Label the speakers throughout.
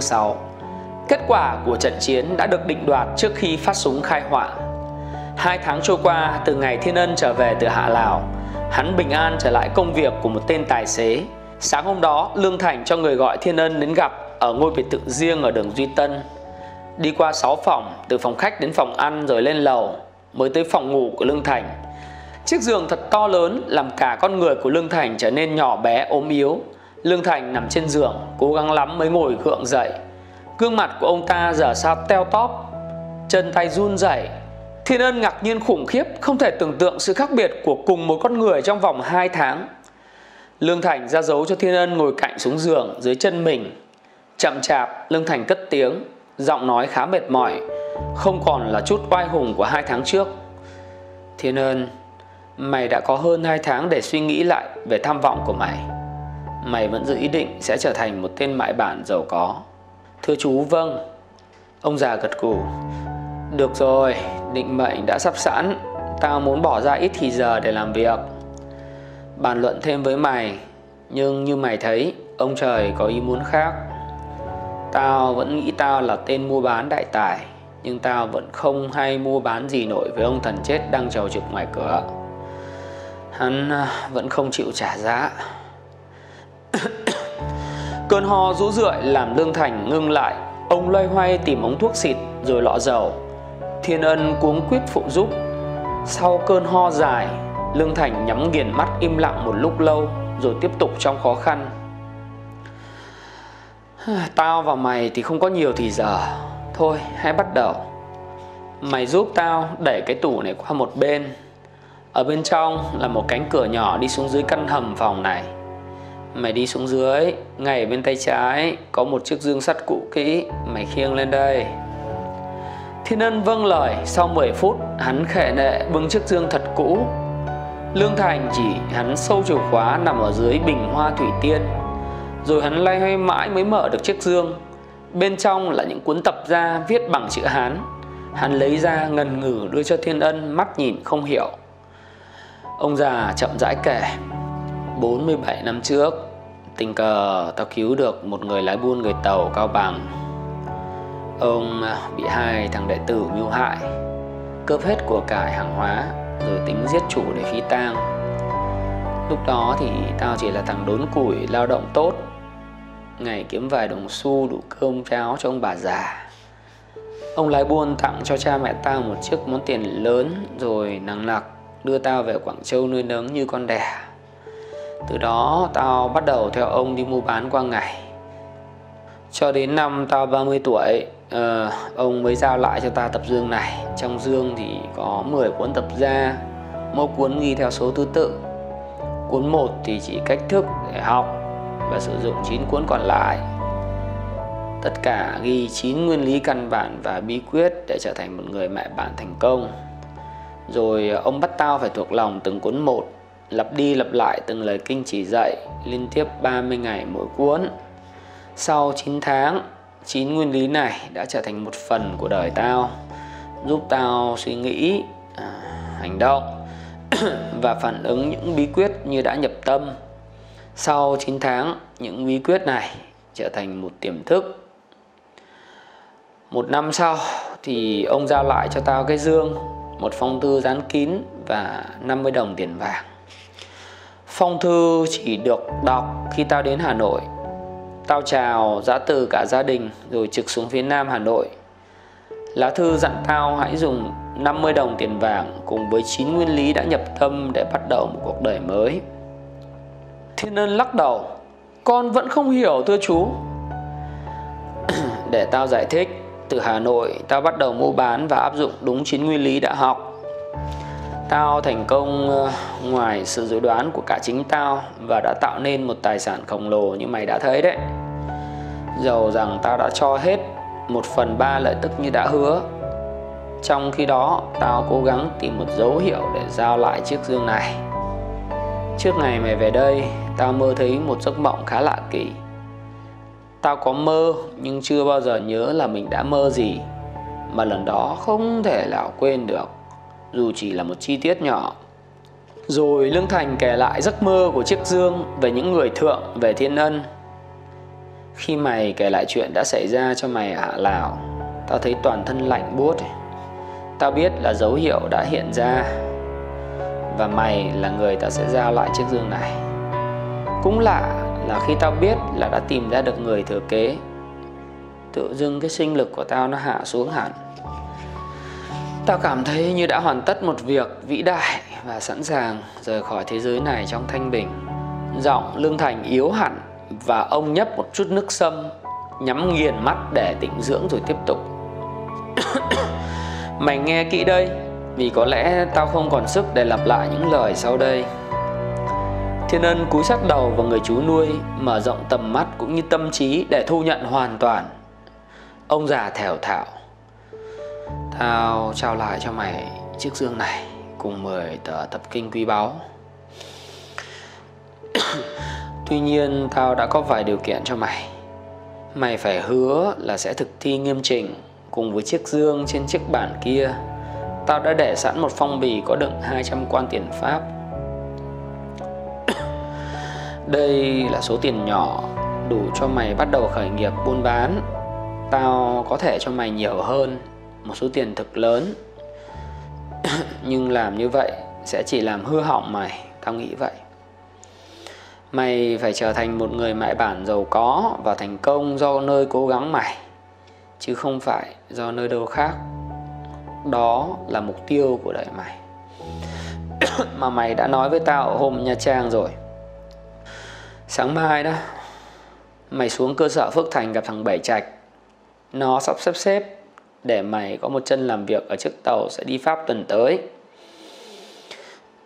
Speaker 1: 6 Kết quả của trận chiến đã được định đoạt trước khi phát súng khai hỏa. Hai tháng trôi qua từ ngày Thiên Ân trở về từ Hạ Lào, hắn bình an trở lại công việc của một tên tài xế. Sáng hôm đó, Lương Thành cho người gọi Thiên Ân đến gặp ở ngôi biệt thự riêng ở đường Duy Tân. Đi qua 6 phòng, từ phòng khách đến phòng ăn rồi lên lầu, mới tới phòng ngủ của Lương Thành. Chiếc giường thật to lớn làm cả con người của Lương Thành trở nên nhỏ bé ốm yếu. Lương Thành nằm trên giường, cố gắng lắm mới ngồi gượng dậy. Gương mặt của ông ta giờ sao teo tóp, chân tay run rẩy. Thiên Ân ngạc nhiên khủng khiếp, không thể tưởng tượng sự khác biệt của cùng một con người trong vòng 2 tháng. Lương Thành ra dấu cho Thiên Ân ngồi cạnh xuống giường dưới chân mình. Chậm chạp, Lương Thành cất tiếng, giọng nói khá mệt mỏi, không còn là chút oai hùng của hai tháng trước. Thiên Ân, mày đã có hơn 2 tháng để suy nghĩ lại về tham vọng của mày. Mày vẫn giữ ý định sẽ trở thành một tên mại bản giàu có. Thưa chú vâng. Ông già gật gù. Được rồi, định mệnh đã sắp sẵn. Tao muốn bỏ ra ít thì giờ để làm việc. Bàn luận thêm với mày Nhưng như mày thấy Ông trời có ý muốn khác. Tao vẫn nghĩ tao là tên mua bán đại tài Nhưng tao vẫn không hay mua bán gì nổi với ông thần chết đang trầu trực ngoài cửa. Hắn à, vẫn không chịu trả giá. Cơn ho rũ rượi làm Lương Thành ngưng lại. Ông loay hoay tìm ống thuốc xịt rồi lọ dầu. Thiên Ân cuống quyết phụ giúp. Sau cơn ho dài, Lương Thành nhắm nghiền mắt im lặng một lúc lâu Rồi tiếp tục trong khó khăn. Tao và mày thì không có nhiều thì giờ. Thôi, hãy bắt đầu. Mày giúp tao đẩy cái tủ này qua một bên. Ở bên trong là một cánh cửa nhỏ đi xuống dưới căn hầm phòng này. Mày đi xuống dưới Ngay bên tay trái Có một chiếc dương sắt cũ kỹ, Mày khiêng lên đây. Thiên Ân vâng lời, Sau 10 phút, Hắn khệ nệ bưng chiếc dương thật cũ. Lương Thành chỉ hắn sâu chìa khóa Nằm ở dưới bình hoa thủy tiên. Rồi hắn lay hoay mãi mới mở được chiếc dương. Bên trong là những cuốn tập ra Viết bằng chữ Hán. Hắn lấy ra ngần ngừ đưa cho Thiên Ân, Mắt nhìn không hiểu. Ông già chậm rãi kể 47 năm trước Tình cờ, tao cứu được một người lái buôn, người tàu cao bằng. Ông bị hai thằng đệ tử mưu hại, Cướp hết của cải hàng hóa, Rồi tính giết chủ để phi tang. Lúc đó thì tao chỉ là thằng đốn củi, lao động tốt, Ngày kiếm vài đồng xu, đủ cơm cháo cho ông bà già. Ông lái buôn tặng cho cha mẹ tao một chiếc món tiền lớn, Rồi nặng nặc đưa tao về Quảng Châu nuôi nấng như con đẻ từ đó tao bắt đầu theo ông đi mua bán qua ngày. Cho đến năm tao 30 tuổi uh, Ông mới giao lại cho ta tập dương này. Trong dương thì có 10 cuốn tập ra Mỗi cuốn ghi theo số thứ tự. Cuốn 1 thì chỉ cách thức để học Và sử dụng 9 cuốn còn lại. Tất cả ghi 9 nguyên lý căn bản và bí quyết để trở thành một người mẹ bạn thành công. Rồi ông bắt tao phải thuộc lòng từng cuốn một lặp đi lặp lại từng lời kinh chỉ dạy liên tiếp 30 ngày mỗi cuốn. Sau 9 tháng, 9 nguyên lý này đã trở thành một phần của đời tao, giúp tao suy nghĩ, à, hành động và phản ứng những bí quyết như đã nhập tâm. Sau 9 tháng, những bí quyết này trở thành một tiềm thức. Một năm sau thì ông giao lại cho tao cái dương, một phong thư dán kín và 50 đồng tiền vàng. Phong thư chỉ được đọc khi tao đến Hà Nội. Tao chào giã từ cả gia đình rồi trực xuống phía Nam Hà Nội. Lá thư dặn tao hãy dùng 50 đồng tiền vàng cùng với 9 nguyên lý đã nhập tâm để bắt đầu một cuộc đời mới. Thiên Ân lắc đầu, Con vẫn không hiểu, thưa chú. Để tao giải thích, Từ Hà Nội tao bắt đầu mua bán và áp dụng đúng 9 nguyên lý đã học. Tao thành công ờ, ngoài sự dự đoán của cả chính tao và đã tạo nên một tài sản khổng lồ như mày đã thấy đấy. Dầu rằng tao đã cho hết một phần ba lợi tức như đã hứa. Trong khi đó, tao cố gắng tìm một dấu hiệu để giao lại chiếc dương này. Trước ngày mày về đây, tao mơ thấy một giấc mộng khá lạ kỳ. Tao có mơ nhưng chưa bao giờ nhớ là mình đã mơ gì mà lần đó không thể nào quên được dù chỉ là một chi tiết nhỏ. Rồi Lương Thành kể lại giấc mơ của chiếc dương về những người thượng, về thiên ân. Khi mày kể lại chuyện đã xảy ra cho mày ở Hạ Lào, Tao thấy toàn thân lạnh buốt Tao biết là dấu hiệu đã hiện ra, Và mày là người tao sẽ giao lại chiếc dương này Cũng lạ là khi tao biết là đã tìm ra được người thừa kế, Tự dưng cái sinh lực của tao nó hạ xuống hẳn ta cảm thấy như đã hoàn tất một việc vĩ đại Và sẵn sàng rời khỏi thế giới này trong thanh bình. Giọng Lương Thành yếu hẳn Và ông nhấp một chút nước sâm, Nhắm nghiền mắt để tĩnh dưỡng rồi tiếp tục. Mày nghe kỹ đây, Vì có lẽ tao không còn sức để lặp lại những lời sau đây. Thiên ân cúi sát đầu vào người chú nuôi, Mở rộng tầm mắt cũng như tâm trí để thu nhận hoàn toàn. Ông già thèo thạo Tao trao lại cho mày chiếc dương này Cùng 10 tờ tập kinh quý báu. Tuy nhiên, tao đã có vài điều kiện cho mày. Mày phải hứa là sẽ thực thi nghiêm chỉnh Cùng với chiếc dương trên chiếc bản kia. Tao đã để sẵn một phong bì có đựng 200 quan tiền Pháp. Đây là số tiền nhỏ, đủ cho mày bắt đầu khởi nghiệp buôn bán. Tao có thể cho mày nhiều hơn. Một số tiền thực lớn. Nhưng làm như vậy sẽ chỉ làm hư hỏng mày, Tao nghĩ vậy. Mày phải trở thành một người mại bản giàu có Và thành công do nơi cố gắng mày, Chứ không phải do nơi đâu khác. Đó là mục tiêu của đời mày. Mà mày đã nói với tao ở hôm Nha Trang rồi. Sáng mai đó, Mày xuống cơ sở Phước Thành gặp thằng Bảy Trạch. Nó sắp xếp xếp để mày có một chân làm việc ở chiếc tàu sẽ đi Pháp tuần tới.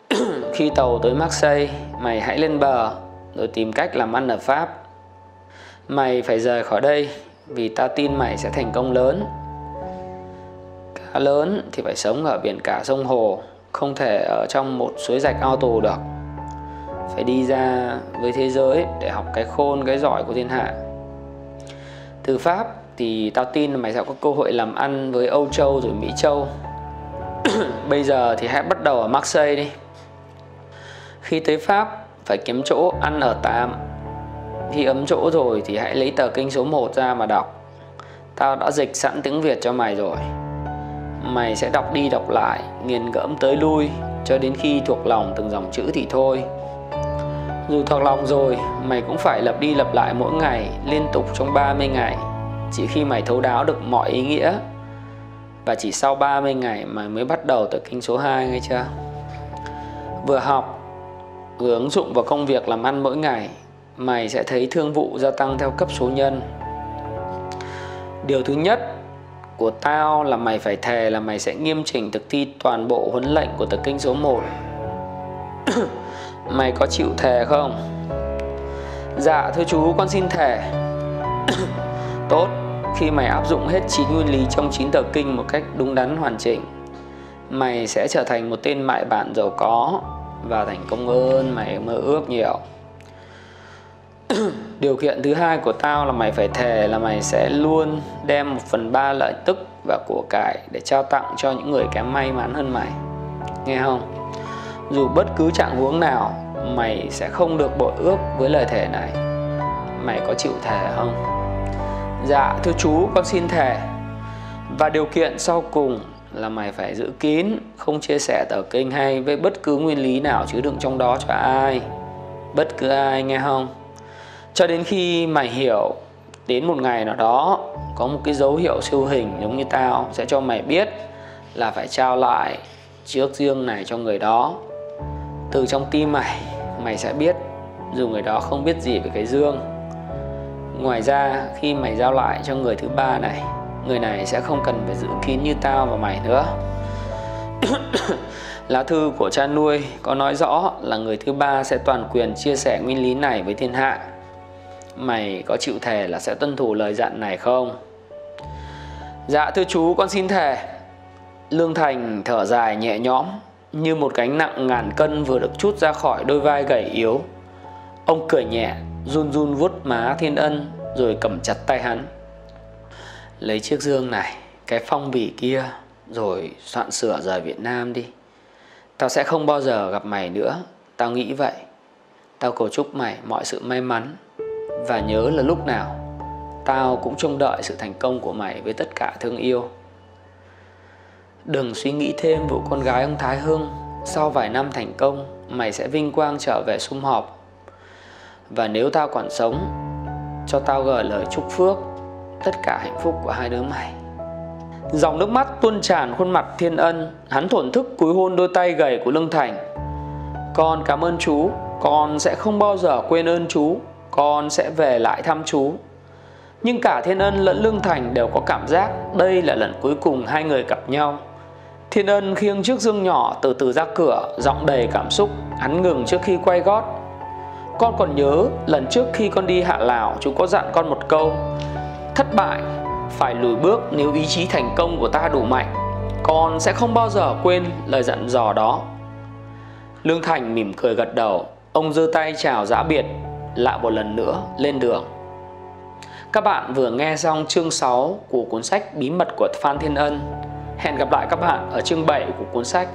Speaker 1: Khi tàu tới Marseille, Mày hãy lên bờ, Rồi tìm cách làm ăn ở Pháp. Mày phải rời khỏi đây, Vì tao tin mày sẽ thành công lớn. Cá lớn thì phải sống ở biển cả sông hồ, Không thể ở trong một suối rạch ao tù được. Phải đi ra với thế giới để học cái khôn, cái giỏi của thiên hạ. Từ pháp thì tao tin là mày sẽ có cơ hội làm ăn với âu châu rồi mỹ châu. Bây giờ thì hãy bắt đầu ở marseille đi. Khi tới pháp phải kiếm chỗ ăn ở tạm. Khi ấm chỗ rồi thì hãy lấy tờ kinh số 1 ra mà đọc. Tao đã dịch sẵn tiếng việt cho mày rồi. Mày sẽ đọc đi đọc lại nghiền ngẫm tới lui cho đến khi thuộc lòng từng dòng chữ thì thôi. Dù thuộc lòng rồi, mày cũng phải lặp đi lặp lại mỗi ngày liên tục trong 30 ngày. Chỉ khi mày thấu đáo được mọi ý nghĩa. Và chỉ sau 30 ngày mày mới bắt đầu từ kinh số 2 nghe chưa? Vừa học, vừa ứng dụng vào công việc làm ăn mỗi ngày Mày sẽ thấy thương vụ gia tăng theo cấp số nhân. Điều thứ nhất của tao là mày phải thề là mày sẽ nghiêm chỉnh thực thi toàn bộ huấn lệnh của tờ kinh số 1 Mày có chịu thề không? Dạ thưa chú con xin thề. Tốt. Khi mày áp dụng hết 9 nguyên lý trong 9 tờ kinh một cách đúng đắn, hoàn chỉnh, Mày sẽ trở thành một tên mại bản giàu có Và thành công hơn. Mày mơ ước nhiều. Điều kiện thứ hai của tao là mày phải thề là mày sẽ luôn đem một phần ba lợi tức và của cải để trao tặng cho những người kém may mắn hơn mày. Nghe không? dù bất cứ trạng huống nào, mày sẽ không được bội ước với lời thề này. Mày có chịu thề không? Dạ thưa chú, con xin thề. Và điều kiện sau cùng là mày phải giữ kín, không chia sẻ tờ kinh hay với bất cứ nguyên lý nào chứa đựng trong đó cho ai. Bất cứ ai, nghe không? Cho đến khi mày hiểu, đến một ngày nào đó, có một cái dấu hiệu siêu hình giống như tao sẽ cho mày biết là phải trao lại chiếc riêng này cho người đó. Từ trong tim mày mày sẽ biết dù người đó không biết gì về cái dương ngoài ra khi mày giao lại cho người thứ ba này người này sẽ không cần phải giữ kín như tao và mày nữa. Lá thư của cha nuôi có nói rõ là người thứ ba sẽ toàn quyền chia sẻ nguyên lý này với thiên hạ. Mày có chịu thề là sẽ tuân thủ lời dặn này không? Dạ thưa chú con xin thề. Lương thành thở dài nhẹ nhõm như một gánh nặng ngàn cân vừa được chút ra khỏi đôi vai gầy yếu. Ông cười nhẹ, run run vuốt má Thiên Ân rồi cầm chặt tay hắn. Lấy chiếc dương này, cái phong bì kia rồi soạn sửa rời Việt Nam đi. Tao sẽ không bao giờ gặp mày nữa, tao nghĩ vậy. Tao cầu chúc mày mọi sự may mắn và nhớ là lúc nào Tao cũng trông đợi sự thành công của mày với tất cả thương yêu Đừng suy nghĩ thêm vụ con gái ông Thái Hưng Sau vài năm thành công Mày sẽ vinh quang trở về sum họp và nếu tao còn sống, Cho tao gửi lời chúc phước, Tất cả hạnh phúc của hai đứa mày. Dòng nước mắt tuôn tràn khuôn mặt thiên ân, Hắn thổn thức cúi hôn đôi tay gầy của Lương Thành. Con cảm ơn chú, Con sẽ không bao giờ quên ơn chú, Con sẽ về lại thăm chú. Nhưng cả Thiên Ân lẫn Lương Thành đều có cảm giác Đây là lần cuối cùng hai người gặp nhau. Thiên Ân khiêng chiếc dương nhỏ từ từ ra cửa, Giọng đầy cảm xúc, Hắn ngừng trước khi quay gót. Con còn nhớ, lần trước khi con đi Hạ Lào Chú có dặn con một câu, Thất bại phải lùi bước nếu ý chí thành công của ta đủ mạnh, Con sẽ không bao giờ quên lời dặn dò đó. Lương Thành mỉm cười gật đầu, Ông giơ tay chào giã biệt, Lại một lần nữa lên đường. Các bạn vừa nghe xong chương 6 của cuốn sách Bí mật của Phan Thiên Ân. Hẹn gặp lại các bạn ở chương 7 của cuốn sách.